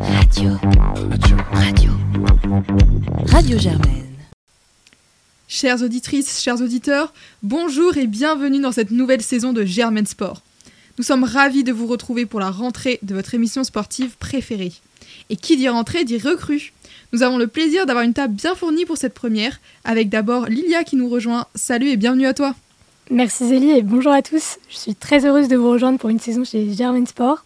Radio. Radio. Radio. Radio Germaine. Chères auditrices, chers auditeurs, bonjour et bienvenue dans cette nouvelle saison de Germaine Sport. Nous sommes ravis de vous retrouver pour la rentrée de votre émission sportive préférée. Et qui dit rentrée dit recrue. Nous avons le plaisir d'avoir une table bien fournie pour cette première, avec d'abord Lilia qui nous rejoint. Salut et bienvenue à toi. Merci Zélie et bonjour à tous. Je suis très heureuse de vous rejoindre pour une saison chez Germain Sport.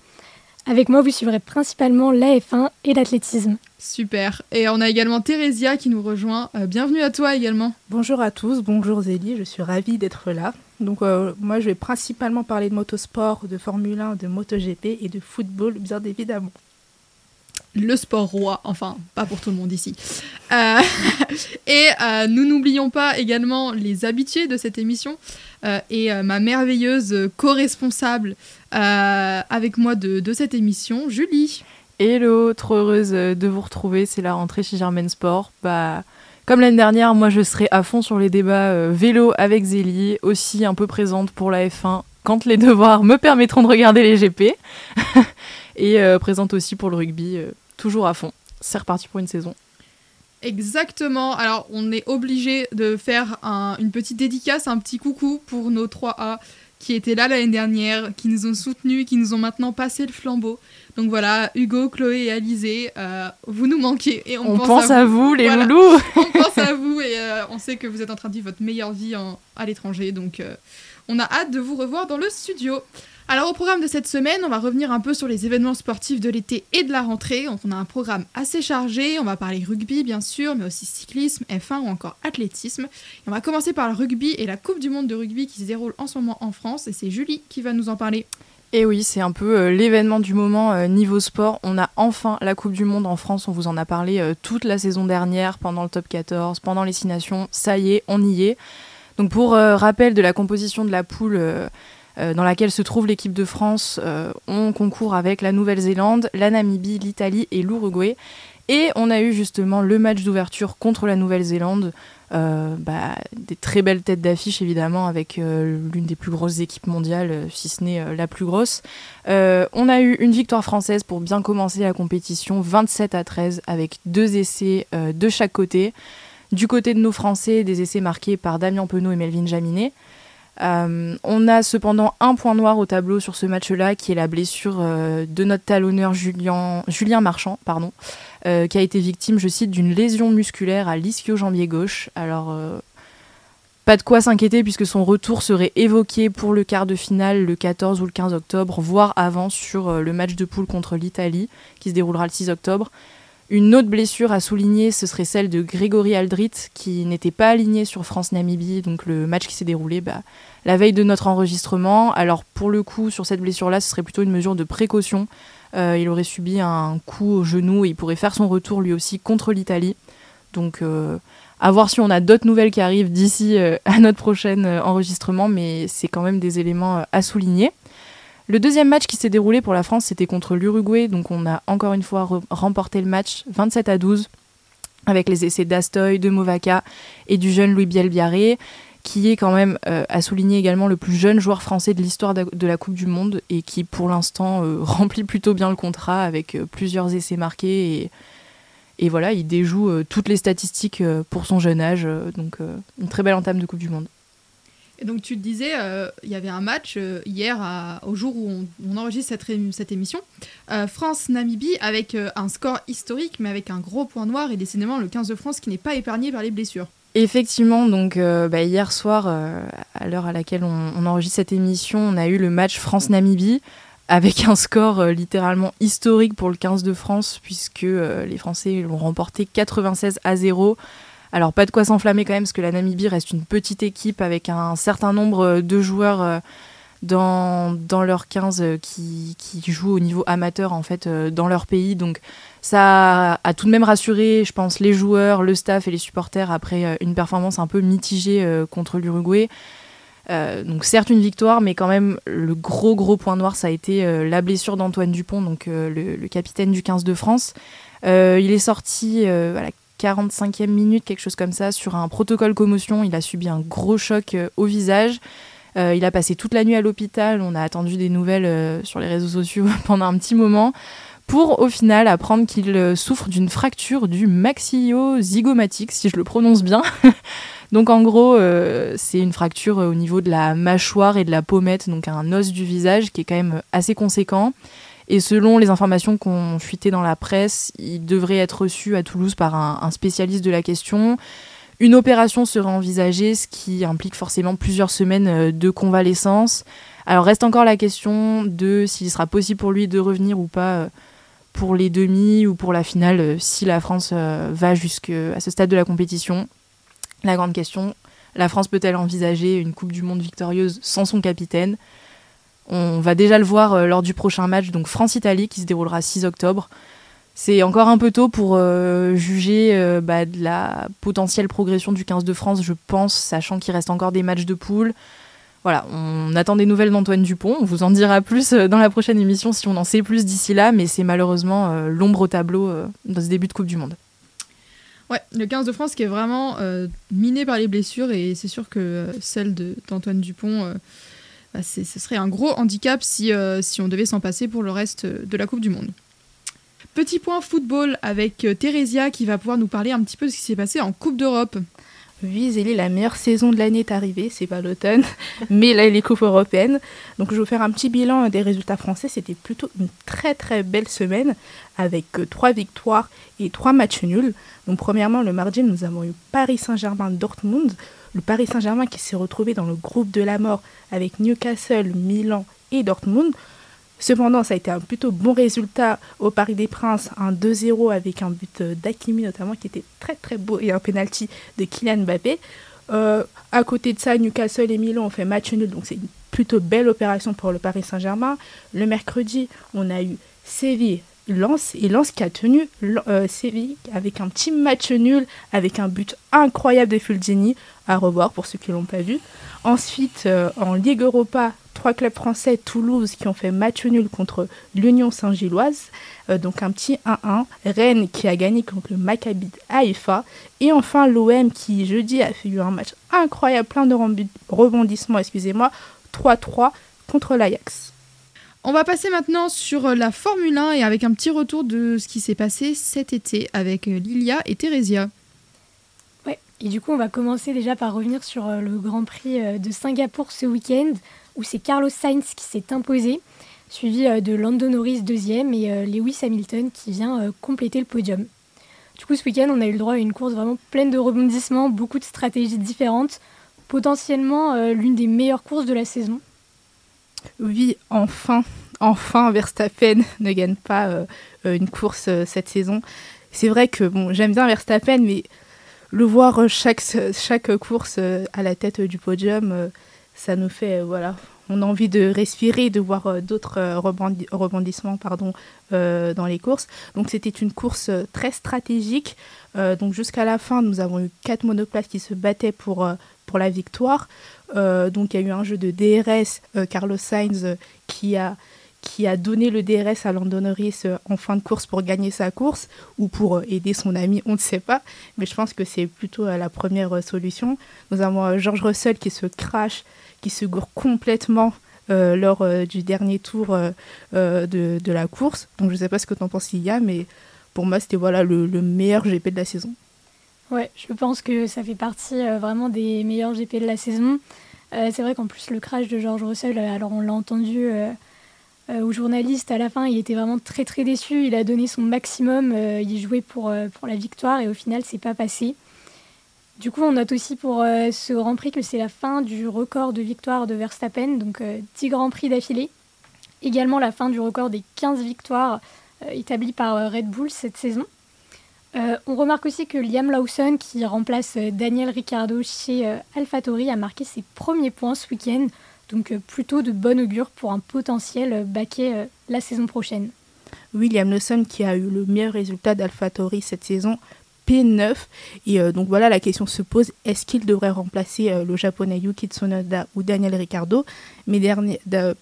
Avec moi, vous suivrez principalement l'AF1 et l'athlétisme. Super. Et on a également Thérésia qui nous rejoint. Euh, bienvenue à toi également. Bonjour à tous, bonjour Zélie, je suis ravie d'être là. Donc euh, moi, je vais principalement parler de motosport, de Formule 1, de MotoGP et de football, bien évidemment le sport roi, enfin pas pour tout le monde ici. Euh, et euh, nous n'oublions pas également les habitués de cette émission euh, et ma merveilleuse co-responsable avec moi de, cette émission, Julie. Hello, trop heureuse de vous retrouver, c'est la rentrée chez Germain Sport. Bah, comme l'année dernière, moi je serai à fond sur les débats vélo avec Zélie, aussi un peu présente pour la F1 quand les devoirs me permettront de regarder les GP. et présente aussi pour le rugby toujours à fond. C'est reparti pour une saison. Exactement. Alors, on est obligé de faire une petite dédicace, un petit coucou pour nos 3A qui étaient là l'année dernière, qui nous ont soutenus, qui nous ont maintenant passé le flambeau. Donc voilà, Hugo, Chloé et Alizé, euh, vous nous manquez. Et on, pense, à, vous. les loulous. on pense à vous et euh, on sait que vous êtes en train de vivre votre meilleure vie à l'étranger. Donc euh, on a hâte de vous revoir dans le studio. Alors au programme de cette semaine, on va revenir un peu sur les événements sportifs de l'été et de la rentrée. Donc on a un programme assez chargé, on va parler rugby bien sûr, mais aussi cyclisme, F1 ou encore athlétisme. Et on va commencer par le rugby et la Coupe du monde de rugby qui se déroule en ce moment en France et c'est Julie qui va nous en parler. Et oui, c'est un peu euh, l'événement du moment euh, niveau sport. On a enfin la Coupe du Monde en France. On vous en a parlé euh, toute la saison dernière, pendant le top 14, pendant les 6 nations. Ça y est, on y est. Donc pour rappel de la composition de la poule dans laquelle se trouve l'équipe de France. Euh, on concourt avec la Nouvelle-Zélande, la Namibie, l'Italie et l'Uruguay. Et on a eu justement le match d'ouverture contre la Nouvelle-Zélande. Euh, bah, des très belles têtes d'affiche évidemment avec l'une des plus grosses équipes mondiales, si ce n'est la plus grosse. on a eu une victoire française pour bien commencer la compétition, 27 à 13 avec deux essais de chaque côté. Du côté de nos Français, des essais marqués par Damien Penaud et Melvin Jaminet. Euh, on a cependant un point noir au tableau sur ce match-là, qui est la blessure euh, de notre talonneur Julien, Marchand, euh, qui a été victime, je cite, d'une lésion musculaire à l'ischio-jambier gauche. Alors, pas de quoi s'inquiéter puisque son retour serait évoqué pour le quart de finale le 14 ou le 15 octobre, voire avant sur le match de poule contre l'Italie, qui se déroulera le 6 octobre. Une autre blessure à souligner, ce serait celle de Grégory Aldrit, qui n'était pas aligné sur France-Namibie, donc le match qui s'est déroulé bah, la veille de notre enregistrement. Alors pour le coup, sur cette blessure-là, ce serait plutôt une mesure de précaution. Euh, il aurait subi un coup au genou et il pourrait faire son retour lui aussi contre l'Italie. Donc euh, à voir si on a d'autres nouvelles qui arrivent d'ici euh, à notre prochain enregistrement, mais c'est quand même des éléments à souligner. Le deuxième match qui s'est déroulé pour la France, c'était contre l'Uruguay. Donc on a encore une fois remporté le match 27 à 12 avec les essais d'Astoy, de Movaca et du jeune Louis Bielbiaré qui est quand même, euh, à souligner également, le plus jeune joueur français de l'histoire de la Coupe du Monde et qui, pour l'instant, euh, remplit plutôt bien le contrat avec euh, plusieurs essais marqués. Et, et voilà, il déjoue toutes les statistiques pour son jeune âge. donc, une très belle entame de Coupe du Monde. Et donc tu te disais, euh, il y avait un match euh, hier, au jour où on, enregistre cette, émission, euh, France-Namibie avec un score historique, mais avec un gros point noir et décidément le 15 de France qui n'est pas épargné par les blessures. Effectivement, donc bah, hier soir, à l'heure à laquelle on, on, enregistre cette émission, on a eu le match France-Namibie avec un score littéralement historique pour le 15 de France, puisque les Français l'ont remporté 96 à 0 alors pas de quoi s'enflammer quand même, parce que la Namibie reste une petite équipe avec un certain nombre de joueurs euh, dans, dans leur 15 euh, qui, qui, jouent au niveau amateur en fait euh, dans leur pays. Donc ça a tout de même rassuré, je pense, les joueurs, le staff et les supporters après une performance un peu mitigée contre l'Uruguay. donc certes une victoire, mais quand même le gros gros point noir, ça a été la blessure d'Antoine Dupont, donc le, le, capitaine du 15 de France. il est sorti à la 45e minute, quelque chose comme ça, sur un protocole commotion. Il a subi un gros choc euh, au visage. Euh, il a passé toute la nuit à l'hôpital. On a attendu des nouvelles euh, sur les réseaux sociaux pendant un petit moment. pour au final apprendre qu'il souffre d'une fracture du maxillo-zygomatique, si je le prononce bien. donc en gros, c'est une fracture au niveau de la mâchoire et de la pommette, donc un os du visage qui est quand même assez conséquent. Et selon les informations qu'on fuité dans la presse, il devrait être reçu à Toulouse par un, spécialiste de la question. Une opération serait envisagée, ce qui implique forcément plusieurs semaines euh, de convalescence. Alors reste encore la question de s'il sera possible pour lui de revenir ou pas euh, pour les demi ou pour la finale euh, si la France va jusqu'à ce stade de la compétition. La grande question, la France peut-elle envisager une Coupe du Monde victorieuse sans son capitaine? On va déjà le voir euh, lors du prochain match, donc France-Italie, qui se déroulera 6 octobre. C'est encore un peu tôt pour euh, juger euh, bah, de la potentielle progression du 15 de France, je pense, sachant qu'il reste encore des matchs de poule. Voilà, on attend des nouvelles d'Antoine Dupont. On vous en dira plus dans la prochaine émission si on en sait plus d'ici là, mais c'est malheureusement l'ombre au tableau dans ce début de Coupe du Monde. Ouais, le 15 de France qui est vraiment miné par les blessures et c'est sûr que celle d'Antoine Dupont bah, ce serait un gros handicap si, euh, si on devait s'en passer pour le reste de la Coupe du Monde. Petit point football avec euh, Thérésia qui va pouvoir nous parler un petit peu de ce qui s'est passé en Coupe d'Europe. Zélie, la meilleure saison de l'année est arrivée, c'est pas l'automne, mais là, les coupes européennes. Donc, je vais vous faire un petit bilan des résultats français. C'était plutôt une très très belle semaine avec euh, trois victoires et trois matchs nuls. Donc, premièrement, le mardi, nous avons eu Paris Saint-Germain-Dortmund le Paris Saint-Germain qui s'est retrouvé dans le groupe de la mort avec Newcastle, Milan et Dortmund. Cependant, ça a été un plutôt bon résultat au Paris des Princes, un 2-0 avec un but d'Akimi notamment qui était très très beau et un penalty de Kylian Mbappé. Euh, à côté de ça, Newcastle et Milan ont fait match nul, donc c'est une plutôt belle opération pour le Paris Saint-Germain. Le mercredi, on a eu Séville Lens et Lens qui a tenu euh, Séville avec un petit match nul avec un but incroyable de Fulgini à revoir pour ceux qui l'ont pas vu. Ensuite euh, en Ligue Europa, trois clubs français Toulouse qui ont fait match nul contre l'Union Saint-Gilloise, euh, donc un petit 1-1. Rennes qui a gagné contre le Maccabi Haïfa et enfin l'OM qui jeudi a fait un match incroyable plein de rebondissements, excusez-moi, 3-3 contre l'Ajax. On va passer maintenant sur euh, la Formule 1 et avec un petit retour de ce qui s'est passé cet été avec Lilia et Theresia. Et du coup on va commencer déjà par revenir sur euh, le Grand Prix de Singapour ce week-end où c'est Carlos Sainz qui s'est imposé, suivi de Lando Norris deuxième et Lewis Hamilton qui vient compléter le podium. Du coup ce week-end on a eu le droit à une course vraiment pleine de rebondissements, beaucoup de stratégies différentes, potentiellement l'une des meilleures courses de la saison. Oui, enfin, enfin Verstappen ne gagne pas euh, euh, une course euh, cette saison. C'est vrai que bon, j'aime bien Verstappen, mais le voir chaque, chaque course à la tête du podium, ça nous fait voilà, on a envie de respirer, de voir d'autres rebondissements pardon, dans les courses. Donc c'était une course très stratégique. donc jusqu'à la fin, nous avons eu quatre monoplaces qui se battaient pour, pour la victoire. Euh, donc il y a eu un jeu de DRS, euh, Carlos Sainz euh, qui a qui a donné le DRS à Lando Norris en fin de course pour gagner sa course ou pour aider son ami, on ne sait pas. Mais je pense que c'est plutôt la première solution. Nous avons George Russell qui se crache, qui se gourre complètement lors du dernier tour de, de, la course. Donc je ne sais pas ce que tu en penses, Lia, mais pour moi, c'était voilà, le, le, meilleur GP de la saison. Ouais, je pense que ça fait partie vraiment des meilleurs GP de la saison. Euh, c'est vrai qu'en plus, le crash de George Russell, euh, alors on l'a entendu euh, aux journalistes à la fin, il était vraiment très très déçu. Il a donné son maximum, il jouait pour, pour la victoire et au final, c'est pas passé. Du coup, on note aussi pour ce Grand Prix que c'est la fin du record de victoire de Verstappen, donc 10 Grands Prix d'affilée. Également la fin du record des 15 victoires établies par Red Bull cette saison. Euh, on remarque aussi que Liam Lawson, qui remplace euh, Daniel Ricciardo chez euh, AlphaTauri, a marqué ses premiers points ce week-end, donc plutôt de bon augure pour un potentiel baquet la saison prochaine. William Lawson qui a eu le meilleur résultat d'AlphaTauri cette saison, P9. Et donc voilà, la question se pose, est-ce qu'il devrait remplacer le japonais Yuki Tsunoda ou Daniel Ricciardo? Mais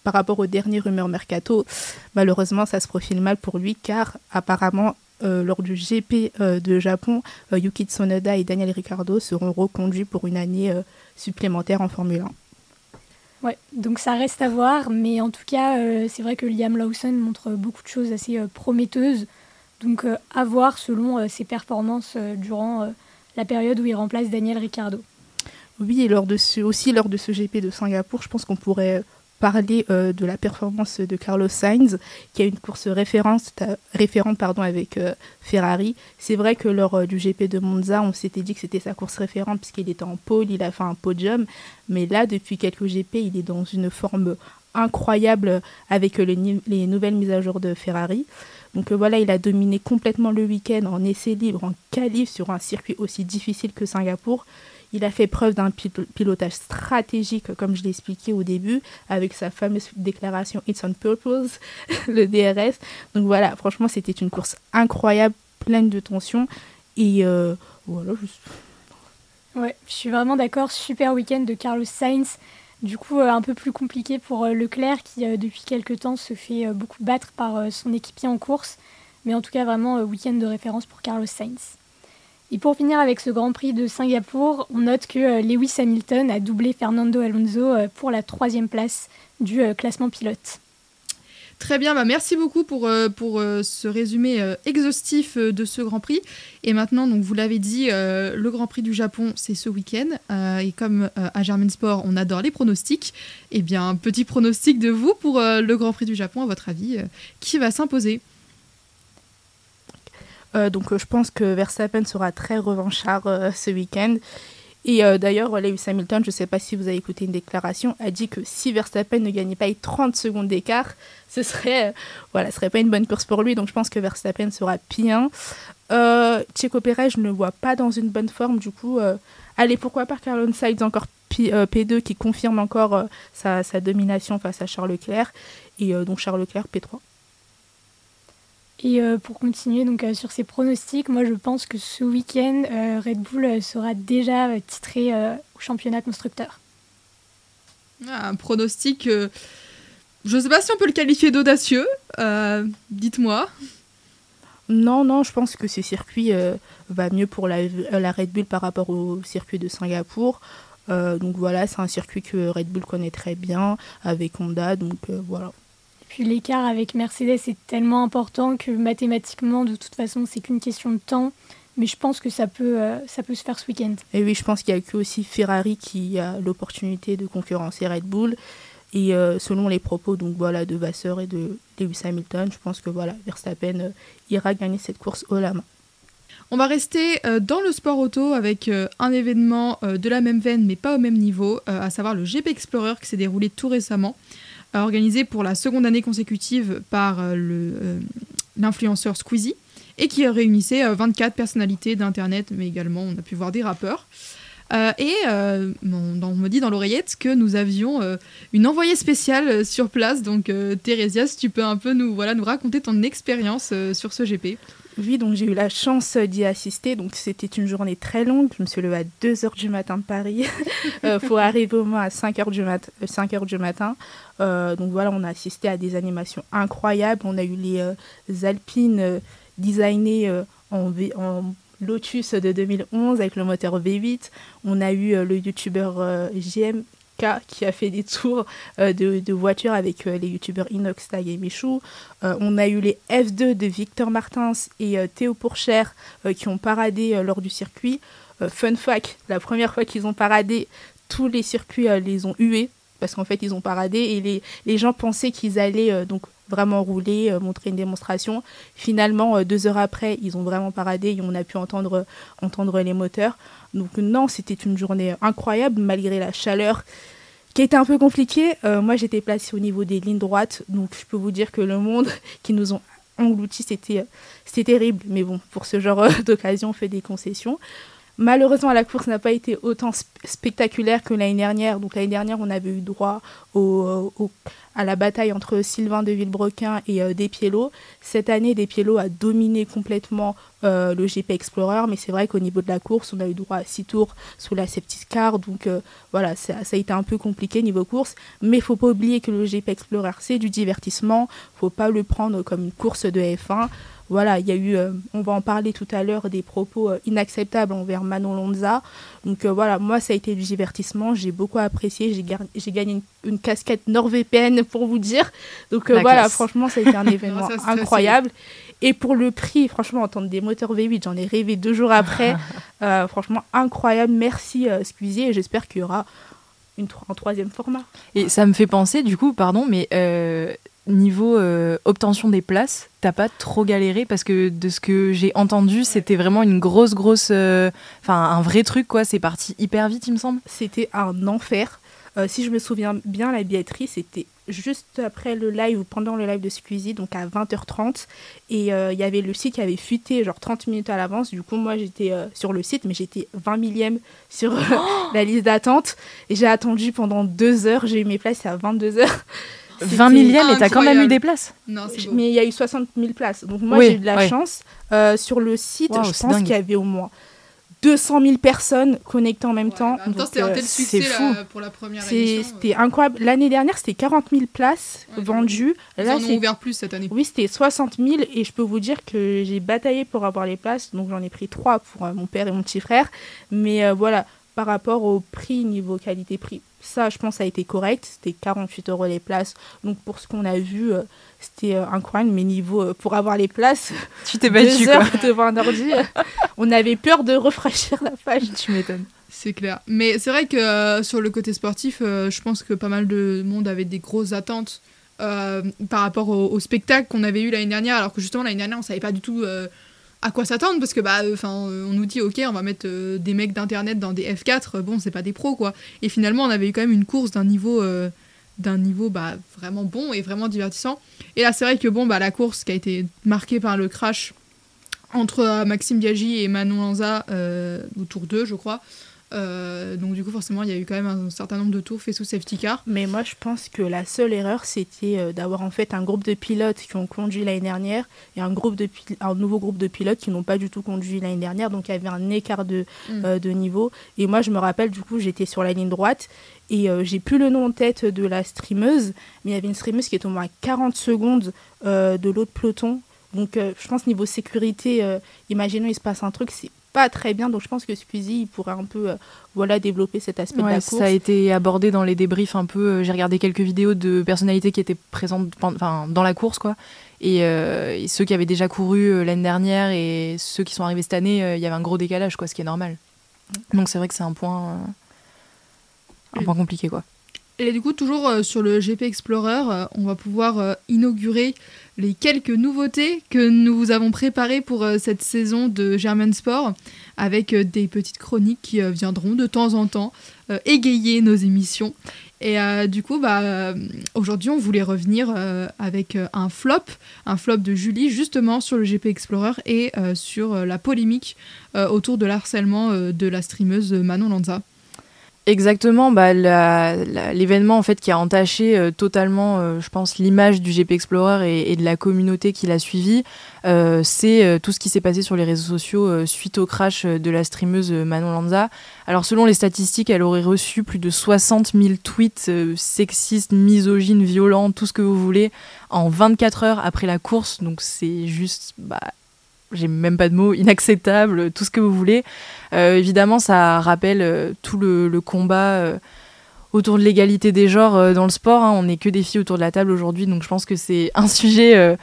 par rapport aux dernières rumeurs mercato, malheureusement ça se profile mal pour lui car apparemment euh, lors du GP euh, de Japon, euh, Yuki Tsunoda et Daniel Ricciardo seront reconduits pour une année supplémentaire en Formule 1. Ouais, donc ça reste à voir, mais en tout cas, euh, c'est vrai que Liam Lawson montre beaucoup de choses assez euh, prometteuses. Donc euh, à voir selon ses performances durant la période où il remplace Daniel Ricciardo. Oui, et lors de ce, aussi lors de ce GP de Singapour, je pense qu'on pourrait parler euh, de la performance de Carlos Sainz, qui a une course référence, référente pardon, avec euh, Ferrari. C'est vrai que lors euh, du GP de Monza, on s'était dit que c'était sa course référente puisqu'il était en pole, il a fait un podium. Mais là, depuis quelques GP, il est dans une forme incroyable avec les, les nouvelles mises à jour de Ferrari. Donc voilà, il a dominé complètement le week-end en essai libre, en qualif sur un circuit aussi difficile que Singapour. Il a fait preuve d'un pilotage stratégique, comme je l'ai expliqué au début, avec sa fameuse déclaration It's on purpose, le DRS. Donc voilà, franchement, c'était une course incroyable, pleine de tension. Et euh, voilà, Ouais, je suis vraiment d'accord. Super week-end de Carlos Sainz. Du coup, euh, un peu plus compliqué pour euh, Leclerc qui, depuis quelques temps, se fait beaucoup battre par son équipier en course. Mais en tout cas, vraiment, week-end de référence pour Carlos Sainz. Et pour finir avec ce Grand Prix de Singapour, on note que euh, Lewis Hamilton a doublé Fernando Alonso euh, pour la troisième place du euh, classement pilote. Très bien, bah merci beaucoup pour, ce résumé exhaustif de ce Grand Prix. Et maintenant, donc vous l'avez dit, le Grand Prix du Japon, c'est ce week-end. et comme à Germain Sport, on adore les pronostics, eh bien, petit pronostic de vous pour le Grand Prix du Japon, à votre avis, qui va s'imposer? Donc euh, je pense que Verstappen sera très revanchard euh, ce week-end. Et d'ailleurs, Lewis Hamilton, je ne sais pas si vous avez écouté une déclaration, a dit que si Verstappen ne gagnait pas 30 secondes d'écart, ce serait, voilà, serait pas une bonne course pour lui. Donc je pense que Verstappen sera pire. Euh, Checo Pérez, je ne le vois pas dans une bonne forme. Du coup, allez, pourquoi pas Carlon Sainz encore P, 2 qui confirme encore sa, sa, domination face à Charles Leclerc. Et donc Charles Leclerc P3. Et euh, pour continuer donc euh, sur ces pronostics, moi je pense que ce week-end, euh, Red Bull sera déjà titré au championnat constructeur. Ah, un pronostic, je ne sais pas si on peut le qualifier d'audacieux. Dites-moi. Non, non, je pense que ce circuit va mieux pour la, la, Red Bull par rapport au circuit de Singapour. donc voilà, c'est un circuit que Red Bull connaît très bien avec Honda, donc voilà. Puis l'écart avec Mercedes est tellement important que mathématiquement, de toute façon, c'est qu'une question de temps. Mais je pense que ça peut, euh, ça peut se faire ce week-end. Et oui, je pense qu'il y a que aussi Ferrari qui a l'opportunité de concurrencer Red Bull. Et euh, selon les propos donc voilà de Vasseur et de Lewis Hamilton, je pense que voilà Verstappen euh, ira gagner cette course au la main. On va rester dans le sport auto avec un événement de la même veine mais pas au même niveau, à savoir le GP Explorer qui s'est déroulé tout récemment organisé pour la seconde année consécutive par euh, euh, l'influenceur Squeezie et qui réunissait 24 euh, personnalités d'Internet, mais également on a pu voir des rappeurs. et on, me dit dans l'oreillette que nous avions une envoyée spéciale sur place. Donc, Thérésia, si tu peux un peu nous, voilà, nous raconter ton expérience sur ce GP. Donc j'ai eu la chance d'y assister. Donc c'était une journée très longue. Je me suis levée à 2h du matin de Paris. Il euh, arriver au moins à 5h du, mat 5 heures du matin. Euh, donc voilà, on a assisté à des animations incroyables. On a eu les euh, Alpines designées en, en, Lotus de 2011 avec le moteur V8. On a eu le youtubeur JM qui a fait des tours euh, de, voitures avec euh, les youtubeurs Inox, Tag et Michou. Euh, on a eu les F2 de Victor Martins et Théo Pourchère qui ont paradé lors du circuit. fun fact, la première fois qu'ils ont paradé, tous les circuits les ont hués parce qu'en fait ils ont paradé et les, gens pensaient qu'ils allaient donc vraiment rouler, montrer une démonstration. Finalement, deux heures après, ils ont vraiment paradé et on a pu entendre, entendre les moteurs. Donc non, c'était une journée incroyable malgré la chaleur qui était un peu compliquée. Euh, moi, j'étais placée au niveau des lignes droites, donc je peux vous dire que le monde qui nous ont engloutis, c'était, c'était terrible. Mais bon, pour ce genre d'occasion, on fait des concessions. Malheureusement, la course n'a pas été autant spectaculaire que l'année dernière. Donc l'année dernière, on avait eu droit au, à la bataille entre Sylvain de Villebrequin et euh, Despiello. Cette année, Despiello a dominé complètement euh, le GP Explorer, mais c'est vrai qu'au niveau de la course, on a eu droit à six tours sous la safety car. Donc euh, voilà, ça, a été un peu compliqué niveau course. Mais faut pas oublier que le GP Explorer, c'est du divertissement. faut pas le prendre comme une course de F1 voilà, il y a eu, euh, on va en parler tout à l'heure, des propos inacceptables envers Manon Lonza. Donc voilà, moi, ça a été du divertissement. J'ai beaucoup apprécié. J'ai gagné une, casquette NordVPN pour vous dire. Donc voilà, franchement, ça a été un événement incroyable. Et pour le prix, franchement, entendre des moteurs V8, j'en ai rêvé deux jours après. franchement, incroyable. Merci Squeezie et j'espère qu'il y aura une, un troisième format. Et ça me fait penser, du coup, pardon, mais euh, niveau euh, obtention des places, t'as pas trop galéré parce que de ce que j'ai entendu, c'était vraiment une grosse, grosse. Euh, enfin, un vrai truc, quoi. C'est parti hyper vite, il me semble. C'était un enfer. si je me souviens bien, la billetterie, c'était juste après le live ou pendant le live de Squeezie, donc à 20h30. Et euh, il y avait le site qui avait fuité genre 30 minutes à l'avance. Du coup, moi, j'étais euh, sur le site, mais j'étais 20 millième sur euh, la liste d'attente. Et j'ai attendu pendant deux heures. J'ai eu mes places à 22h. 20 millième et t'as quand même eu des places Non, c'est Mais il y a eu 60 000 places. Donc moi, j'ai eu de la chance. sur le site, je pense qu'il y avait au moins 200 000 personnes connectées en même temps. En c'était un tel succès pour la première édition. C'était incroyable. L'année dernière, c'était 40 000 places vendues. Là, Ils en ont ouvert plus cette année. Oui, c'était 60 000 et je peux vous dire que j'ai bataillé pour avoir les places. Donc j'en ai pris trois pour euh, mon père et mon petit frère. Mais euh, voilà, par rapport au prix, niveau qualité-prix, ça, je pense, ça a été correct. C'était 48 euros les places. Donc pour ce qu'on a vu, euh, c'était incroyable. Mais niveau pour avoir les places, tu t'es battu quoi. devant un ordi. on avait peur de rafraîchir la page. Tu m'étonnes. C'est clair. Mais c'est vrai que euh, sur le côté sportif, euh, je pense que pas mal de monde avait des grosses attentes euh, par rapport au, spectacle qu'on avait eu l'année dernière, alors que justement l'année dernière on savait pas du tout à quoi s'attendre parce que bah enfin on nous dit ok on va mettre des mecs d'internet dans des F4 bon c'est pas des pros quoi et finalement on avait eu quand même une course d'un niveau d'un niveau bah, vraiment bon et vraiment divertissant et là c'est vrai que bon bah la course qui a été marquée par le crash entre euh, Maxime Biaggi et Manon Lanza euh, au tour 2, je crois. Euh, donc du coup forcément il y a eu quand même un certain nombre de tours faits sous safety car. Mais moi je pense que la seule erreur c'était d'avoir en fait un groupe de pilotes qui ont conduit l'année dernière et un, groupe de un nouveau groupe de pilotes qui n'ont pas du tout conduit l'année dernière donc il y avait un écart de, mm. de niveau et moi je me rappelle du coup j'étais sur la ligne droite et j'ai plus le nom en tête de la streameuse mais il y avait une streameuse qui est au moins 40 secondes de l'autre peloton donc euh, je pense niveau sécurité, euh, imaginons il se passe un truc, c'est pas très bien. Donc je pense que Squeezie il pourrait un peu euh, voilà développer cet aspect de la course. Ça a été abordé dans les débriefs un peu. J'ai regardé quelques vidéos de personnalités qui étaient présentes enfin, dans la course quoi. Et, ceux qui avaient déjà couru l'année dernière et ceux qui sont arrivés cette année, il y avait un gros décalage quoi, ce qui est normal. Donc c'est vrai que c'est un point un point compliqué quoi. Et du coup, toujours euh, sur le GP Explorer, euh, on va pouvoir euh, inaugurer les quelques nouveautés que nous vous avons préparées pour cette saison de German Sport, avec des petites chroniques qui viendront de temps en temps égayer nos émissions. Et du coup, bah, aujourd'hui, on voulait revenir avec un flop, un flop de Julie, justement sur le GP Explorer et sur la polémique autour de l'harcèlement de la streameuse Manon Lanza. Exactement, bah, l'événement en fait qui a entaché euh, totalement, euh, je pense, l'image du GP Explorer et, de la communauté qui l'a suivi, euh, c'est tout ce qui s'est passé sur les réseaux sociaux suite au crash de la streameuse Manon Lanza. Alors selon les statistiques, elle aurait reçu plus de 60 000 tweets sexistes, misogynes, violents, tout ce que vous voulez, en 24 heures après la course. Donc c'est juste bah, j'ai même pas de mots, inacceptable, tout ce que vous voulez. Euh, évidemment, ça rappelle euh, tout le, combat euh, autour de l'égalité des genres dans le sport. Hein. On n'est que des filles autour de la table aujourd'hui, donc je pense que c'est un sujet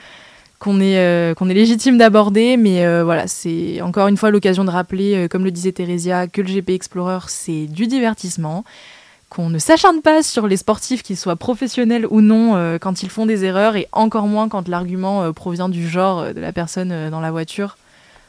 qu'on est, qu'on est légitime d'aborder. Mais voilà, c'est encore une fois l'occasion de rappeler, comme le disait Thérésia, que le GP Explorer, c'est du divertissement qu'on ne s'acharne pas sur les sportifs, qu'ils soient professionnels ou non, euh, quand ils font des erreurs, et encore moins quand l'argument euh, provient du genre euh, de la personne dans la voiture.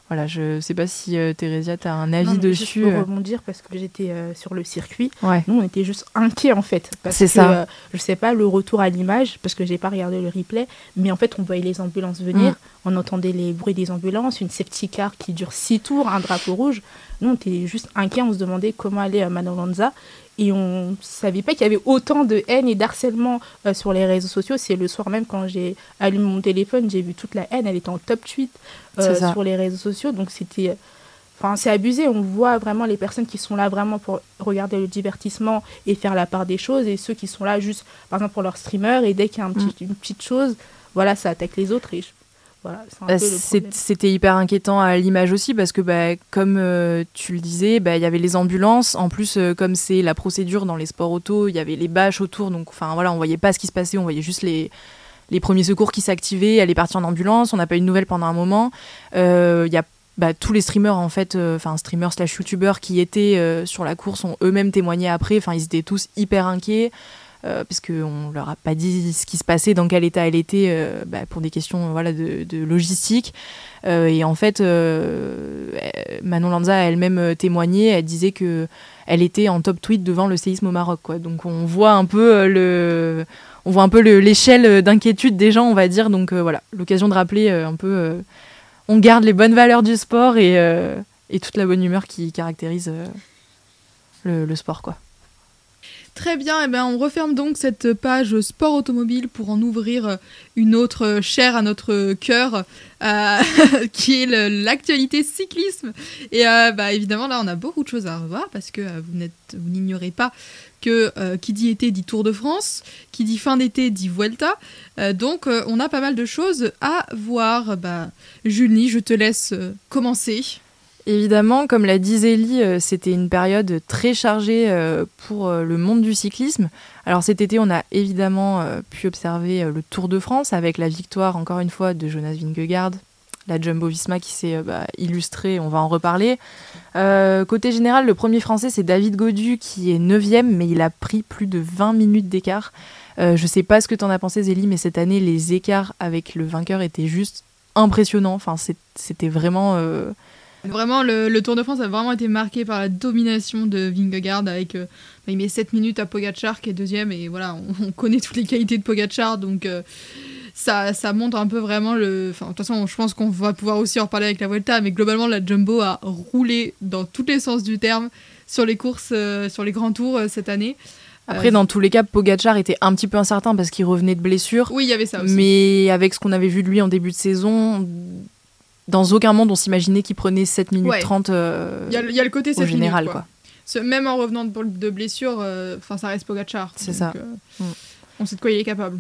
Voilà, je ne sais pas si Thérésia, tu as un avis dessus. Je peux rebondir parce que j'étais sur le circuit. Nous, on était juste inquiets en fait. C'est ça. je sais pas, le retour à l'image, parce que j'ai pas regardé le replay, mais en fait, on voyait les ambulances venir, mm. on entendait les bruits des ambulances, une safety car qui dure six tours, un drapeau rouge. Nous, on était juste inquiets, on se demandait comment allait à Manolanza et on savait pas qu'il y avait autant de haine et d'harcèlement euh, sur les réseaux sociaux. C'est le soir même quand j'ai allumé mon téléphone, j'ai vu toute la haine, elle était en top tweet euh, sur les réseaux sociaux. Donc c'était, enfin c'est abusé. On voit vraiment les personnes qui sont là vraiment pour regarder le divertissement et faire la part des choses, et ceux qui sont là juste, par exemple pour leur streamer, et dès qu'il y a un petit, mm. une petite chose, voilà, ça attaque les autres. Et voilà, Bah. C'était hyper inquiétant à l'image aussi parce que, bah, comme euh, tu le disais, bah, il y avait les ambulances. En plus, euh, comme c'est la procédure dans les sports auto, il y avait les bâches autour. Donc, enfin voilà, on voyait pas ce qui se passait. On voyait juste les, les premiers secours qui s'activaient. Elle est partie en ambulance. On n'a pas eu de nouvelles pendant un moment. Euh, Il y a bah, tous les streamers en fait, euh, enfin streamers slash youtubeurs qui étaient euh, sur la course ont eux-mêmes témoigné après. Enfin, ils étaient tous hyper inquiets. Euh, parce qu'on leur a pas dit ce qui se passait, dans quel état elle était, euh, bah, pour des questions voilà, de, logistique. Euh, et en fait, Manon Lanza a elle-même témoigné, elle disait que elle était en top tweet devant le séisme au Maroc. Donc on voit un peu le, on voit un peu le- l'échelle d'inquiétude des gens, on va dire. Donc voilà, l'occasion de rappeler un peu, on garde les bonnes valeurs du sport et, toute la bonne humeur qui caractérise le, le sport, quoi. Très bien, et ben on referme donc cette page sport automobile pour en ouvrir une autre chère à notre cœur, euh, qui est l'actualité cyclisme. Et euh, bah, évidemment, là, on a beaucoup de choses à revoir parce que euh, vous n'ignorez pas que qui dit été dit Tour de France, qui dit fin d'été dit Vuelta. Donc, on a pas mal de choses à voir. Bah, Julie, je te laisse commencer. Évidemment, comme l'a dit Zélie, euh, c'était une période très chargée euh, pour euh, le monde du cyclisme. Alors cet été, on a évidemment pu observer le Tour de France avec la victoire, encore une fois, de Jonas Vingegaard, la Jumbo-Visma qui s'est bah, illustrée, on va en reparler. Côté général, le premier français, c'est David Godu qui est 9 mais il a pris plus de 20 minutes d'écart. Euh, je sais pas ce que tu en as pensé, Zélie, mais cette année, les écarts avec le vainqueur étaient juste impressionnants. Enfin, c'était vraiment... Vraiment, le, le Tour de France a vraiment été marqué par la domination de Vingegaard avec. euh, bah, il met 7 minutes à Pogacar qui est deuxième et voilà, on, on connaît toutes les qualités de Pogacar donc euh, ça, ça montre un peu vraiment le. Enfin, de toute façon, je pense qu'on va pouvoir aussi en reparler avec la Vuelta, mais globalement, la Jumbo a roulé dans tous les sens du terme sur les courses, euh, sur les grands tours cette année. Après, dans tous les cas, Pogacar était un petit peu incertain parce qu'il revenait de blessure. Oui, il y avait ça aussi. Mais avec ce qu'on avait vu de lui en début de saison, dans aucun monde on s'imaginait qu'il prenait 7 minutes Ouais. 30 euh, y, a, y a le côté au 7 minutes, général. quoi. même en revenant de, de blessure, euh, enfin, ça reste Pogacar. C'est ça. euh, Mm. On sait de quoi il est capable.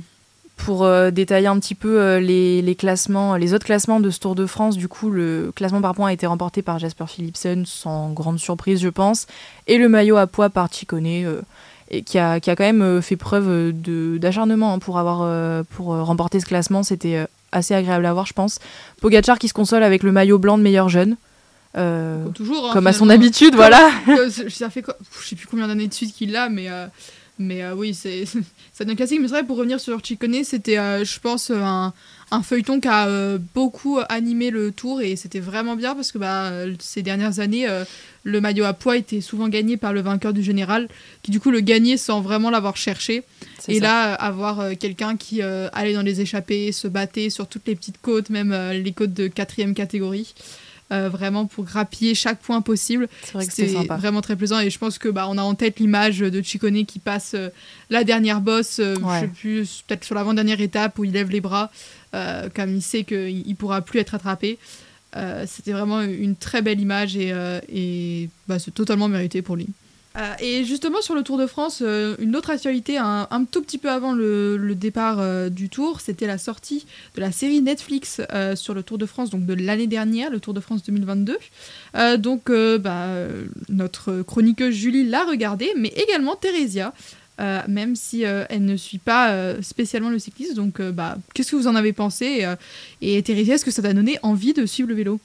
Pour euh, détailler un petit peu les, les classements, les autres classements de ce Tour de France, du coup, le classement par points a été remporté par Jasper Philipsen, sans grande surprise, je pense, et le maillot à poids par Chicone, et qui, a, qui a quand même fait preuve d'acharnement hein, pour, avoir, euh, pour remporter ce classement. C'était assez agréable à voir, je pense. Pogacar qui se console avec le maillot blanc de meilleur jeune. euh, Comme toujours. hein, comme à son habitude, voilà. Ça fait Je sais plus combien d'années de suite qu'il l'a, mais, euh, mais euh, oui, c'est ça devient classique. Mais c'est vrai, pour revenir sur Chicone, c'était, je pense, un, un feuilleton qui a beaucoup animé le tour et c'était vraiment bien parce que bah, ces dernières années, le maillot à poids était souvent gagné par le vainqueur du général, qui du coup le gagnait sans vraiment l'avoir cherché. Et ça. là, euh, avoir euh, quelqu'un qui euh, allait dans les échappées, se battait sur toutes les petites côtes, même les côtes de quatrième catégorie, vraiment pour grappiller chaque point possible. c'est vrai que vraiment très plaisant et je pense que bah on a en tête l'image de Chicone qui passe la dernière bosse, Ouais. je sais plus, peut-être sur l'avant-dernière étape où il lève les bras, comme il sait qu'il il pourra plus être attrapé. C'était vraiment une très belle image et, et bah, c'est totalement mérité pour lui. Euh, et justement sur le Tour de France, euh, une autre actualité un, tout petit peu avant le, départ euh, du Tour, c'était la sortie de la série Netflix sur le Tour de France, donc de l'année dernière, le Tour de France 2022. Euh, donc bah, notre chroniqueuse Julie l'a regardée, mais également Thérésia, même si elle ne suit pas spécialement le cyclisme. Donc bah, qu'est-ce que vous en avez pensé Et Thérésia, est-ce que ça t'a donné envie de suivre le vélo?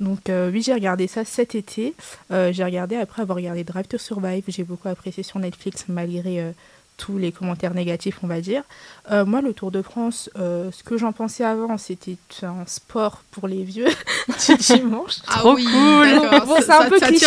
Donc euh, oui, j'ai regardé ça cet été. Euh, j'ai regardé après avoir regardé Drive to Survive. J'ai beaucoup apprécié sur Netflix malgré euh, tous les commentaires négatifs, on va dire. Euh, moi, le Tour de France, euh, ce que j'en pensais avant, c'était un sport pour les vieux du dimanche. Trop cool. d'accord. Bon, c'est un ça- peu ça cliché.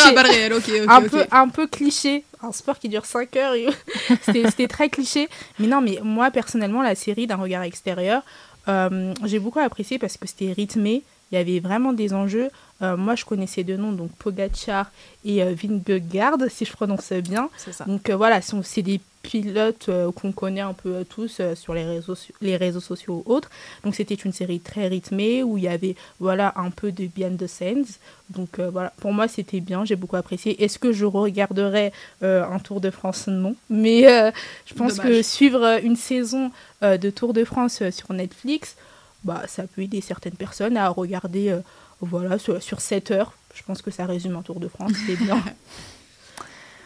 un, peu, un peu cliché, un sport qui dure 5 heures, c'était c'était très cliché. Mais non, mais moi personnellement, la série d'un regard extérieur, euh, j'ai beaucoup apprécié parce que c'était rythmé, il y avait vraiment des enjeux. Euh, moi, je connaissais deux noms, donc Pogacar et euh, Vingegaard, si je prononce bien. Ça. Donc euh, voilà, c'est des pilotes euh, qu'on connaît un peu tous sur les réseaux, les réseaux sociaux ou autres. Donc c'était une série très rythmée où il y avait voilà un peu de behind the scenes. Donc voilà, pour moi c'était bien, j'ai beaucoup apprécié. Est-ce que je regarderai un Tour de France? Non. Mais je pense Dommage. que suivre une saison de Tour de France sur Netflix, bah, ça peut aider certaines personnes à regarder voilà, sur, sur 7 heures. Je pense que ça résume un Tour de France, c'est bien.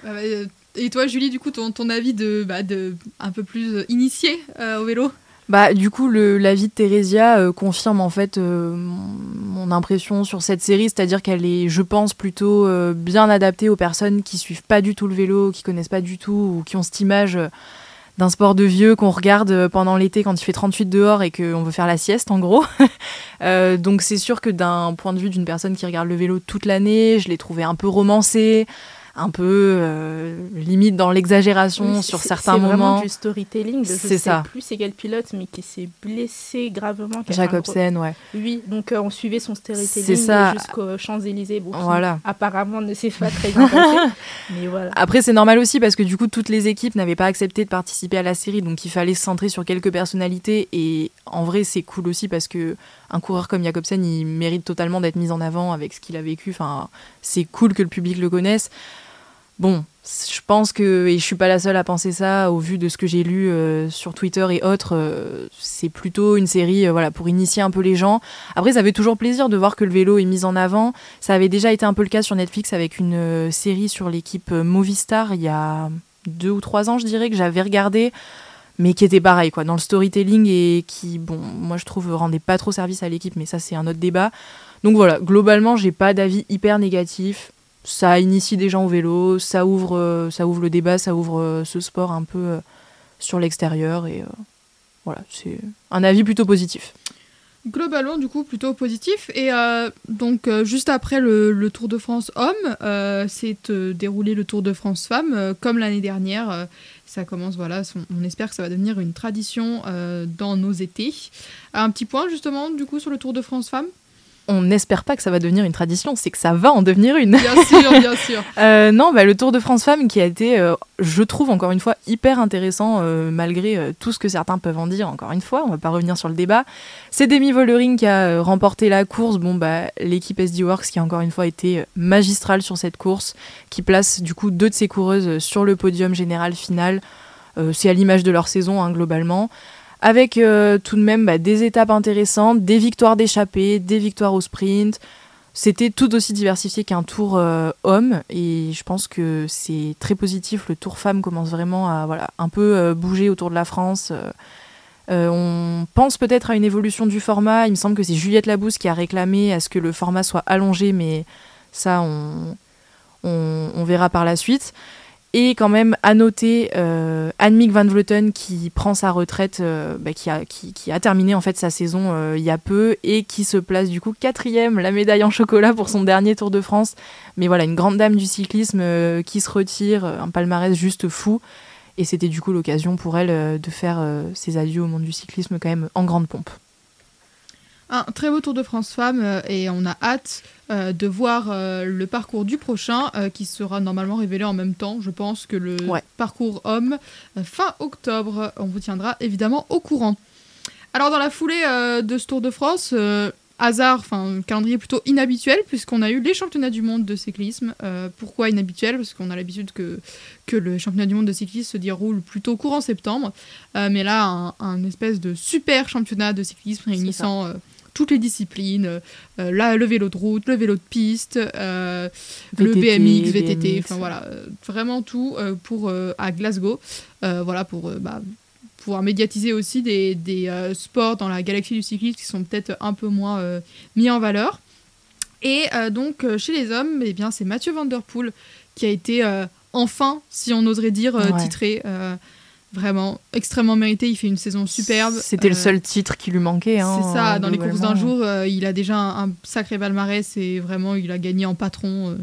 Et toi, Julie, du coup, ton, ton avis de, bah, de un peu plus initié au vélo? Bah, du coup, l'avis de Thérésia euh, confirme en fait euh, mon, impression sur cette série, c'est-à-dire qu'elle est, je pense, plutôt euh, bien adaptée aux personnes qui suivent pas du tout le vélo, qui connaissent pas du tout ou qui ont cette image d'un sport de vieux qu'on regarde pendant l'été quand il fait 38 dehors et qu'on veut faire la sieste en gros. donc c'est sûr que d'un point de vue d'une personne qui regarde le vélo toute l'année, je l'ai trouvé un peu romancé un peu euh, limite dans l'exagération sur certains moments. C'est du storytelling. De, je sais ça. plus c'est quel pilote, mais qui s'est blessé gravement. Jacobsen, ouais. Oui, donc euh, on suivait son storytelling jusqu'aux Champs-Élysées. Bon, voilà. apparemment ne s'est pas très bien passé. mais voilà. Après, c'est normal aussi parce que du coup, toutes les équipes n'avaient pas accepté de participer à la série, donc il fallait se centrer sur quelques personnalités. Et en vrai, c'est cool aussi parce que un coureur comme Jacobsen, il mérite totalement d'être mis en avant avec ce qu'il a vécu. Enfin, c'est cool que le public le connaisse. Bon, je pense que, et je suis pas la seule à penser ça, au vu de ce que j'ai lu euh, sur Twitter et autres, euh, c'est plutôt une série euh, voilà, pour initier un peu les gens. Après, ça fait toujours plaisir de voir que le vélo est mis en avant. Ça avait déjà été un peu le cas sur Netflix avec une série sur l'équipe Movistar il y a deux ou trois ans, je dirais, que j'avais regardé, mais qui était pareil, quoi, dans le storytelling et qui, bon, moi je trouve, rendait pas trop service à l'équipe, mais ça c'est un autre débat. Donc voilà, globalement, j'ai pas d'avis hyper négatif ça initie des gens au vélo, ça ouvre, euh, ça ouvre le débat, ça ouvre euh, ce sport un peu euh, sur l'extérieur et voilà, c'est un avis plutôt positif. Globalement, du coup, plutôt positif. Et donc, juste après le, Tour de France homme, c'est déroulé le Tour de France femme, comme l'année dernière. ça commence, voilà, on espère que ça va devenir une tradition dans nos étés. Un petit point, justement, du coup, sur le Tour de France femme? On n'espère pas que ça va devenir une tradition, c'est que ça va en devenir une. Bien sûr, bien sûr. Euh, non, bah, le Tour de France Femmes qui a été, euh, je trouve encore une fois, hyper intéressant euh, malgré tout ce que certains peuvent en dire. Encore une fois, on va pas revenir sur le débat. C'est Demi Vollering qui a remporté la course. Bon, bah, l'équipe SD Works qui a encore une fois été magistrale sur cette course, qui place du coup deux de ses coureuses sur le podium général final. c'est à l'image de leur saison, hein, globalement avec euh, tout de même bah, des étapes intéressantes, des victoires d'échappée, des victoires au sprint. C'était tout aussi diversifié qu'un tour euh, homme et je pense que c'est très positif. Le tour femme commence vraiment à voilà, un peu euh, bouger autour de la France. on pense peut-être à une évolution du format. Il me semble que c'est Juliette Labousse qui a réclamé à ce que le format soit allongé, mais ça, on, on verra par la suite. Et quand même à noter euh, Annemiek van Vleuten qui prend sa retraite, euh, bah, qui, a, terminé en fait sa saison euh, il y a peu et qui se place du coup quatrième, la médaille en chocolat pour son dernier Tour de France. Mais voilà, une grande dame du cyclisme euh, qui se retire, un palmarès juste fou. Et c'était du coup l'occasion pour elle de faire ses adieux au monde du cyclisme quand même en grande pompe. Un très beau Tour de France femmes euh, et on a hâte euh, de voir euh, le parcours du prochain qui sera normalement révélé en même temps, je pense, que le parcours homme fin octobre. On vous tiendra évidemment au courant. Alors dans la foulée de ce Tour de France, hasard, enfin calendrier plutôt inhabituel puisqu'on a eu les championnats du monde de cyclisme. pourquoi inhabituel? Parce qu'on a l'habitude que, que le championnat du monde de cyclisme se déroule plutôt courant septembre. mais là, un, un, espèce de super championnat de cyclisme réunissant toutes les disciplines, euh, là, le vélo de route, le vélo de piste, euh, le BMX, VTT, enfin voilà, euh, vraiment tout pour à Glasgow, voilà pour bah, pouvoir médiatiser aussi des, des sports dans la galaxie du cyclisme qui sont peut-être un peu moins mis en valeur. Et donc chez les hommes, eh bien c'est Mathieu Van Der Poel qui a été enfin, si on oserait dire, titré. Vraiment, extrêmement mérité. Il fait une saison superbe. C'était le euh, seul titre qui lui manquait. Hein, c'est ça, dans les courses d'un jour, euh, il a déjà un, sacré palmarès et vraiment, il a gagné en patron. Euh.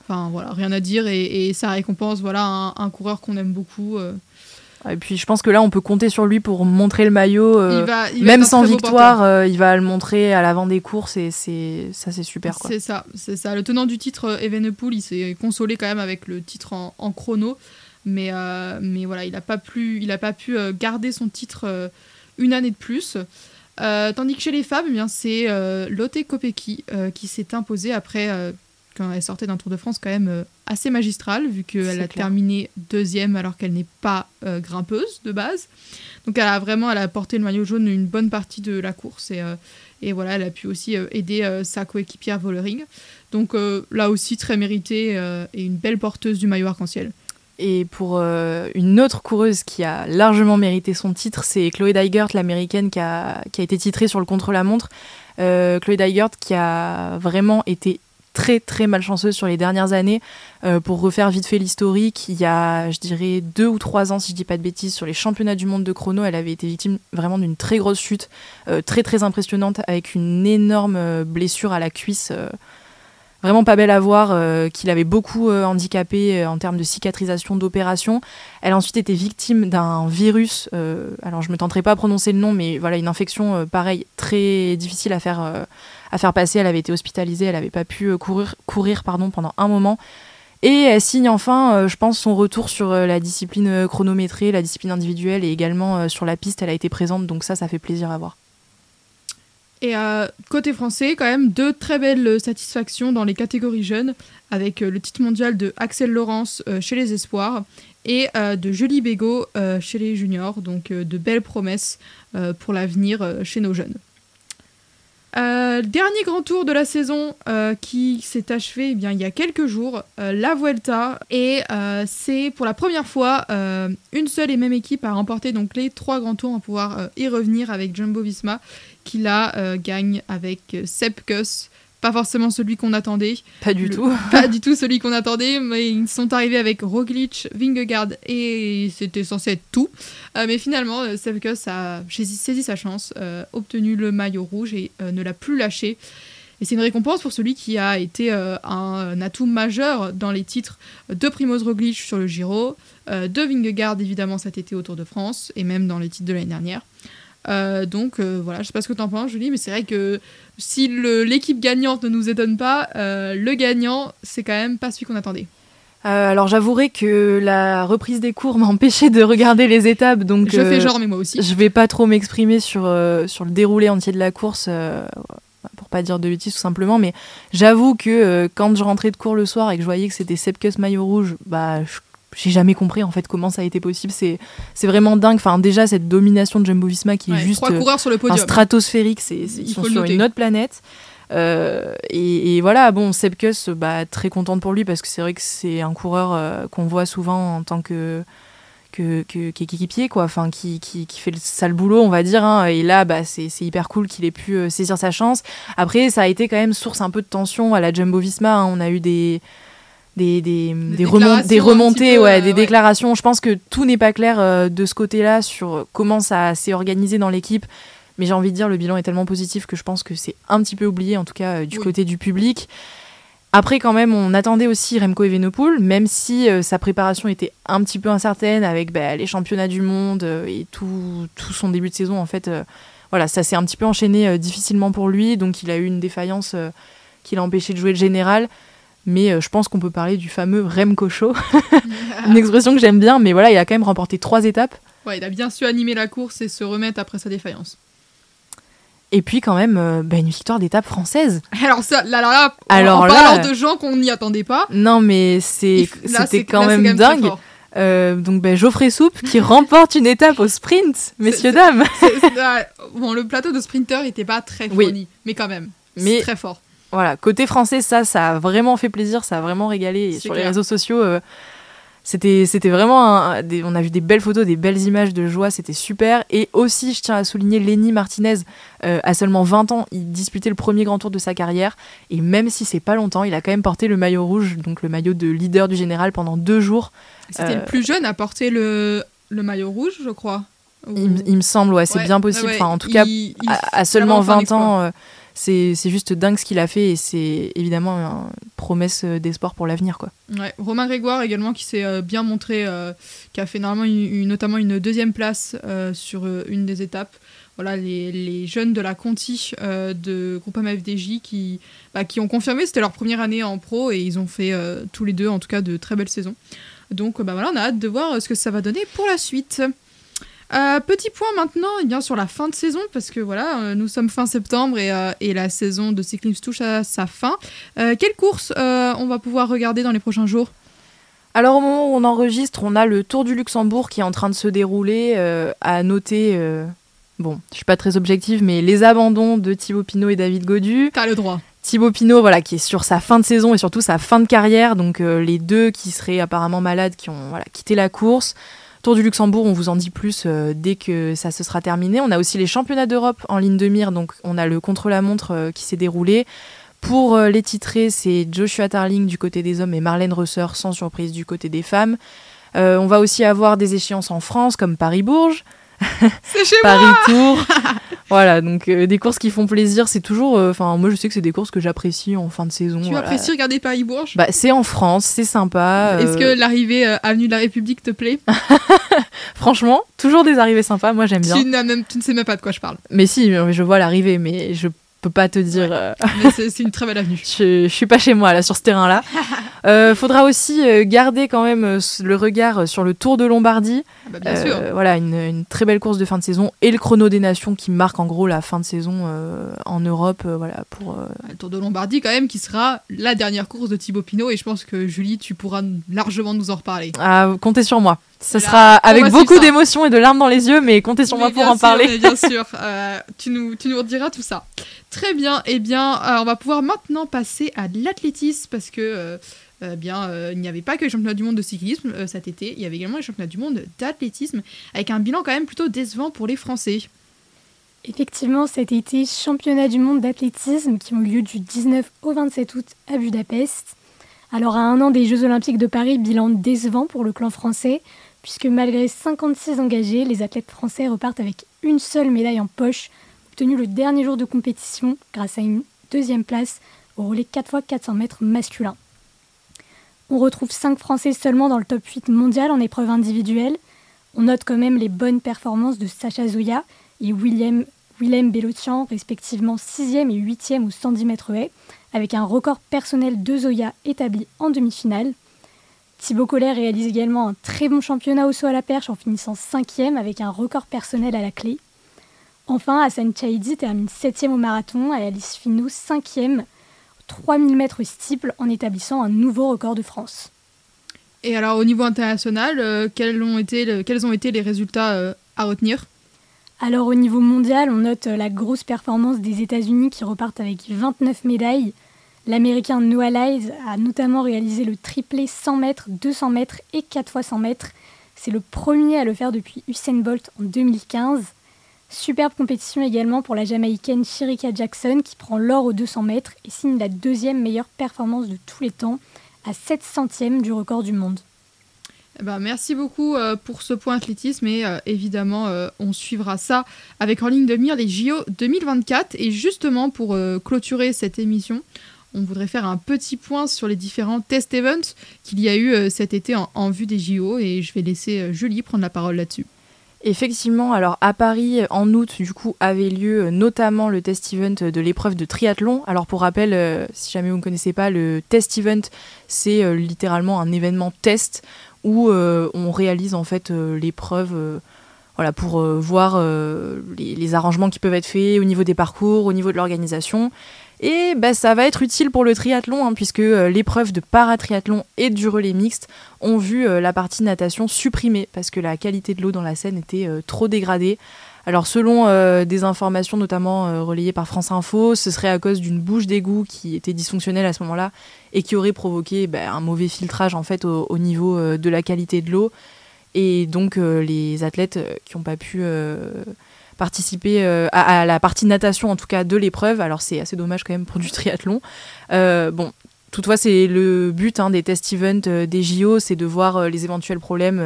Enfin, voilà, rien à dire. Et, ça récompense voilà, un, coureur qu'on aime beaucoup. Et puis je pense que là, on peut compter sur lui pour montrer le maillot. même sans victoire, il va le montrer à l'avant des courses et c'est ça, c'est super. C'est ça, c'est ça. Le tenant du titre, Evenepoel, il s'est consolé quand même avec le titre en chrono. Mais, euh, mais voilà, il n'a pas, il a pas pu euh, garder son titre euh, une année de plus. tandis que chez les femmes, eh bien, c'est Lotte Kopecky qui s'est imposée après quand elle sortait d'un Tour de France quand même assez magistral, vu qu'elle a clair. terminé deuxième alors qu'elle n'est pas euh, grimpeuse de base. Donc elle a vraiment elle a porté le maillot jaune une bonne partie de la course et, euh, et voilà, elle a pu aussi euh, aider sa coéquipière Vollering. Donc là aussi très méritée et une belle porteuse du maillot arc-en-ciel. Et pour euh, une autre coureuse qui a largement mérité son titre, c'est Chloé Dygert, l'américaine, qui a, qui a été titrée sur le contre-la-montre. Euh, Chloé Dygert qui a vraiment été très très malchanceuse sur les dernières années. Euh, pour refaire vite fait l'historique, il y a, je dirais, deux ou trois ans, si je dis pas de bêtises, sur les championnats du monde de chrono, elle avait été victime vraiment d'une très grosse chute, euh, très très impressionnante, avec une énorme blessure à la cuisse. Vraiment pas belle à voir, euh, qui l'avait beaucoup euh, handicapée euh, en termes de cicatrisation d'opération. Elle a ensuite été victime d'un virus, alors je me tenterai pas à prononcer le nom, mais voilà, une infection euh, pareil, très difficile à faire, à faire passer. Elle avait été hospitalisée, elle n'avait pas pu courir, courir pardon, pendant un moment. Et elle signe enfin, je pense, son retour sur la discipline chronométrée, la discipline individuelle et également sur la piste, elle a été présente, donc ça, ça fait plaisir à voir. Et euh, côté français, quand même deux très belles satisfactions dans les catégories jeunes, avec euh, le titre mondial de Axel Laurence euh, chez les espoirs et de Julie Bégaud chez les juniors. Donc de belles promesses pour l'avenir chez nos jeunes. Dernier grand tour de la saison qui s'est achevé eh bien, il y a quelques jours, la Vuelta, et c'est pour la première fois une seule et même équipe à remporter donc les trois grands tours, va pouvoir y revenir avec Jumbo Visma qui là euh, gagne avec euh, Sepp Kuss, pas forcément celui qu'on attendait, Pas du Le- tout. pas du tout celui qu'on attendait, mais ils sont arrivés avec Roglic, Vingegaard et c'était censé être tout. Euh, mais finalement, Sepp Kuss a saisi, saisi sa chance, obtenu le maillot rouge et ne l'a plus lâché. Et c'est une récompense pour celui qui a été euh, un, atout majeur dans les titres de Primoz Roglic sur le Giro, euh, de Vingegaard évidemment cet été au Tour de France et même dans les titres de l'année dernière. Euh, donc euh, voilà, je sais pas ce que t'en penses Julie, mais c'est vrai que si l'équipe gagnante ne nous étonne pas, euh, le gagnant c'est quand même pas celui qu'on attendait. Alors j'avouerai que la reprise des cours m'a empêché de regarder les étapes, donc je fais genre mais moi aussi. je vais pas trop m'exprimer sur, sur le déroulé entier de la course, pour pas dire de bêtises tout simplement, mais j'avoue que euh, quand je rentrais de cours le soir et que je voyais que c'était Sepkus maillot rouge, bah je- j'ai jamais compris en fait comment ça a été possible. C'est c'est vraiment dingue. Enfin déjà cette domination de Jumbo Visma qui Ouais, est juste trois coureurs sur le un podium. stratosphérique, c'est, c'est- Il ils sont sur une autre planète. Euh, et, et voilà, bon, Sepkus, bah, très contente pour lui parce que c'est vrai que c'est un coureur euh, qu'on voit souvent en tant que qu'équipier, quoi, enfin, qui, qui, qui fait le sale boulot, on va dire. hein. Et là, bah, c'est, c'est hyper cool qu'il ait pu euh, saisir sa chance. Après, ça a été quand même source un peu de tension à la Jumbo Visma. hein. On a eu des. Des, des, remontées, petit peu, ouais, euh, des ouais. déclarations. Je pense que tout n'est pas clair euh, de ce côté-là sur comment ça s'est organisé dans l'équipe. Mais j'ai envie de dire, le bilan est tellement positif que je pense que c'est un petit peu oublié, en tout cas euh, du Oui. côté du public. Après, quand même, on attendait aussi Remco Evenepoel, même si euh, sa préparation était un petit peu incertaine avec bah, les championnats du monde euh, et tout, tout son début de saison. En fait, euh, voilà, ça s'est un petit peu enchaîné difficilement pour lui, donc il a eu une défaillance qui l'a empêché de jouer le général. Mais euh, je pense qu'on peut parler du fameux Remco Show, une expression que j'aime bien, mais voilà, il a quand même remporté trois étapes. Ouais, il a bien su animer la course et se remettre après sa défaillance. Et puis quand même, euh, bah, une victoire d'étape française. Alors ça, là, là, là, Alors en là- parlant de gens qu'on n'y attendait pas, Non, mais c'est, c'était quand même dingue. Euh, donc ben, Geoffrey Soupe qui remporte une étape au sprint, messieurs, dames. Bon, le plateau de sprinter n'était pas très Oui. fourni, mais quand même, Mais- c'est très fort. Voilà, côté français, ça, ça a vraiment fait plaisir, ça a vraiment régalé. Et sur les réseaux sociaux, euh, c'était, c'était vraiment. un- des- on a vu des belles photos, des belles images de joie, c'était super. Et aussi, je tiens à souligner Lenny Martinez, euh, à seulement 20 ans, il disputait le premier grand tour de sa carrière. Et même si c'est pas longtemps, il a quand même porté le maillot rouge, donc le maillot de leader du général pendant deux jours. C'était Euh, le plus jeune à porter le, le maillot rouge, je crois. Ou- Il, me- il me semble, ouais, c'est Ouais, bien possible. ouais. Enfin, en tout cas, Il- à, à seulement vraiment fait un 20 exploit. ans, euh, c'est juste dingue ce qu'il a fait et c'est évidemment une promesse euh, d'espoir pour l'avenir. Romain Grégoire également qui s'est euh, bien montré, euh, qui a fait notamment une deuxième place sur une des étapes. Voilà, les, les jeunes de la Conti de Groupama FDJ qui, bah, qui ont confirmé, c'était leur première année en pro et ils ont fait tous les deux en tout cas de très belles saisons. Donc bah voilà, on a hâte de voir ce que ça va donner pour la suite. Euh, petit point maintenant eh bien, sur la fin de saison, parce que voilà, euh, nous sommes fin septembre et, euh, et la saison de cyclisme touche à sa fin. Euh, quelle course euh, on va pouvoir regarder dans les prochains jours? Alors au moment où on enregistre, on a le Tour du Luxembourg qui est en train de se dérouler. à noter, bon, je suis pas très objective, mais les abandons de Thibaut Pinot et David Godu. T'as le droit. Thibaut Pinot, voilà, qui est sur sa fin de saison et surtout sa fin de carrière. Donc les deux qui seraient apparemment malades, qui ont voilà, quitté la course. Tour du Luxembourg, on vous en dit plus euh, dès que ça se sera terminé. On a aussi les championnats d'Europe en ligne de mire, donc on a le contre-la-montre euh, qui s'est déroulé. Pour euh, les titrés, c'est Joshua Tarling du côté des hommes et Marlène Rosser, sans surprise, du côté des femmes. On va aussi avoir des échéances en France, comme Paris-Bourges, C'est chez moi Paris-Tour. voilà, donc euh, des courses qui font plaisir. C'est toujours. euh, Enfin, moi, je sais que c'est des courses que j'apprécie en fin de saison. Tu voilà. apprécies regarder Paris-Bourges Bah, c'est en France, c'est sympa. Est-ce euh, que l'arrivée Avenue de la République te plaît? Franchement, toujours des arrivées sympas, moi j'aime bien. tu, même, tu ne sais même pas de quoi je parle. Mais si, je vois l'arrivée, mais je peux pas te dire. euh, c'est une très belle avenue. je, je suis pas chez moi là sur ce terrain-là. Euh, faudra aussi euh, garder quand même euh, le regard sur le Tour de Lombardie. Ah bah, bien sûr. Voilà, une, une très belle course de fin de saison et le chrono des nations qui marque en gros la fin de saison en Europe. voilà, pour, Le Tour de Lombardie, quand même, qui sera la dernière course de Thibaut Pinot. Et je pense que Julie, tu pourras largement nous en reparler. ah, comptez sur moi. Ce Voilà, sera avec beaucoup ça. d'émotions et de larmes dans les yeux, mais comptez sur moi pour en parler. bien sûr, Euh, tu, nous, tu nous rediras tout ça. Très bien, et bien, euh, on va pouvoir maintenant passer à l'athlétisme parce que, euh, euh, il n'y avait pas que les championnats du monde de cyclisme cet été, il y avait également les championnats du monde d'athlétisme avec un bilan quand même plutôt décevant pour les Français. Effectivement, cet été, championnat du monde d'athlétisme qui ont lieu du 19 au 27 août à Budapest. Alors à un an des Jeux Olympiques de Paris, bilan décevant pour le clan français, puisque malgré 56 engagés, les athlètes français repartent avec une seule médaille en poche, obtenue le dernier jour de compétition grâce à une deuxième place au relais 4x400 mètres masculin. On retrouve 5 Français seulement dans le top 8 mondial en épreuve individuelle. On note quand même les bonnes performances de Sacha Zoya et Willem Bellotian, respectivement 6e et 8e au 110 mètres haies, avec un record personnel de Zoya établi en demi-finale. Thibaut Collet réalise également un très bon championnat au saut à la perche en finissant 5e avec un record personnel à la clé. Enfin, Hassan Chaidi termine 7e au marathon et Alice Finot 5e 3000 mètres steeple en établissant un nouveau record de France. Et alors au niveau international, euh, quels, ont été le- quels ont été les résultats euh, à retenir? Alors au niveau mondial, on note euh, la grosse performance des États-Unis qui repartent avec 29 médailles. L'Américain Noah Lyles a notamment réalisé le triplé 100 mètres, 200 mètres et 4 fois 100 mètres. C'est le premier à le faire depuis Usain Bolt en 2015. Superbe compétition également pour la Jamaïcaine Shirika Jackson qui prend l'or aux 200 mètres et signe la deuxième meilleure performance de tous les temps à 7 centièmes du record du monde. Eh ben, merci beaucoup euh, pour ce point athlétisme et euh, évidemment euh, on suivra ça avec en ligne de mire les JO 2024 et justement pour clôturer cette émission on voudrait faire un petit point sur les différents test events qu'il y a eu cet été en, en vue des JO et je vais laisser Julie prendre la parole là-dessus. Effectivement, alors à Paris, en août, du coup, avait lieu euh, notamment le test event de l'épreuve de triathlon. Alors pour rappel, euh, si jamais vous ne connaissez pas, le test event, c'est euh, littéralement un événement test où on réalise en fait l'épreuve voilà, pour voir les arrangements qui peuvent être faits au niveau des parcours, au niveau de l'organisation. Et bah, ça va être utile pour le triathlon, hein, puisque euh, l'épreuve de paratriathlon et du relais mixte ont vu euh, la partie natation supprimée, parce que la qualité de l'eau dans la Seine était euh, trop dégradée. Alors selon des informations notamment relayées par France Info, ce serait à cause d'une bouche d'égout qui était dysfonctionnelle à ce moment-là et qui aurait provoqué bah, un mauvais filtrage en fait au, au niveau de la qualité de l'eau. Et donc les athlètes qui n'ont pas pu participer euh, à, la partie natation en tout cas de l'épreuve, alors c'est assez dommage quand même pour du triathlon. Euh, bon, toutefois c'est le but hein, des test events euh, des JO, c'est de voir les éventuels problèmes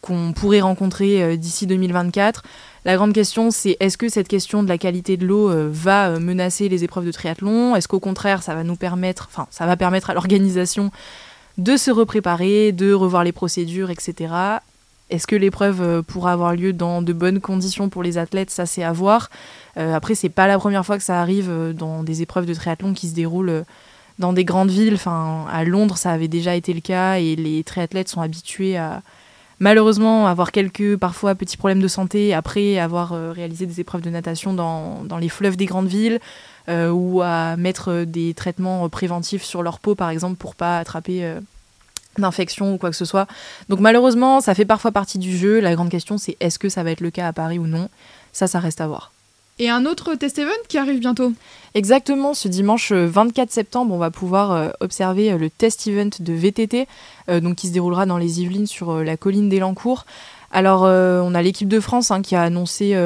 qu'on pourrait rencontrer d'ici 2024. La grande question, c'est est-ce que cette question de la qualité de l'eau va menacer les épreuves de triathlon? Est-ce qu'au contraire, ça va nous permettre, enfin, ça va permettre à l'organisation de se repréparer, de revoir les procédures, etc. Est-ce que l'épreuve euh, pourra avoir lieu dans de bonnes conditions pour les athlètes? Ça, c'est à voir. Euh, après, c'est pas la première fois que ça arrive euh, dans des épreuves de triathlon qui se déroulent dans des grandes villes. Enfin, à Londres, ça avait déjà été le cas et les triathlètes sont habitués à, malheureusement avoir quelques parfois petits problèmes de santé après avoir réalisé des épreuves de natation dans, dans les fleuves des grandes villes ou à mettre des traitements préventifs sur leur peau par exemple pour pas attraper d'infection ou quoi que ce soit. Donc malheureusement, ça fait parfois partie du jeu. La grande question, c'est est-ce que ça va être le cas à Paris ou non? Ça, ça reste à voir. Et un autre test event qui arrive bientôt? Exactement, ce dimanche 24 euh, septembre, on va pouvoir euh, observer euh, le test event de VTT, donc qui se déroulera dans les Yvelines sur la colline d'Elancourt. Alors, on a l'équipe de France hein, qui a annoncé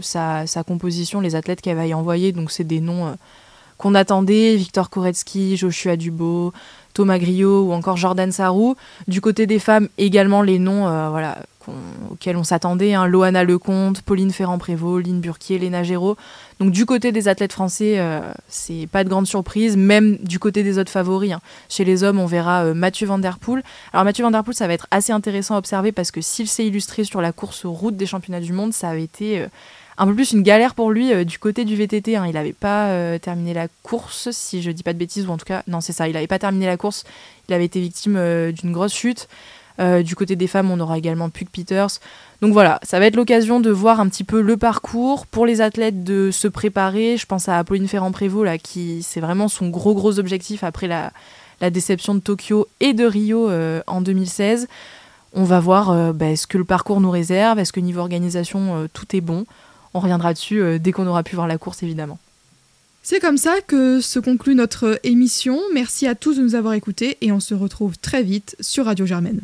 sa, sa, composition, les athlètes qu'elle va y envoyer, donc c'est des noms qu'on attendait, Victor Koretsky, Joshua Dubo, Thomas Griot ou encore Jordan Sarrou. Du côté des femmes, également les noms euh, auxquels on s'attendait hein, Loana Lecomte, Pauline Ferrand-Prévot, Lynn Burquier, Léna Géraud. Donc du côté des athlètes français, euh, c'est pas de grande surprise, même du côté des autres favoris. Hein. Chez les hommes, on verra euh, Mathieu Van. Alors Mathieu Van Der ça va être assez intéressant à observer parce que s'il s'est illustré sur la course route des championnats du monde, ça avait été un peu plus une galère pour lui euh, du côté du VTT. Hein. Il n'avait pas euh, terminé la course, si je dis pas de bêtises, ou en tout cas, non, c'est ça, il n'avait pas terminé la course. Il avait été victime euh, d'une grosse chute. du côté des femmes, on aura également Pug Peters. Donc voilà, ça va être l'occasion de voir un petit peu le parcours pour les athlètes de se préparer. Je pense à Apolline Ferrand-Prévot, là, qui c'est vraiment son gros gros objectif après la, la déception de Tokyo et de Rio en 2016. On va voir bah, ce que le parcours nous réserve, est-ce que niveau organisation tout est bon? On reviendra dessus euh, dès qu'on aura pu voir la course, évidemment. C'est comme ça que se conclut notre émission. Merci à tous de nous avoir écoutés et on se retrouve très vite sur Radio Germaine.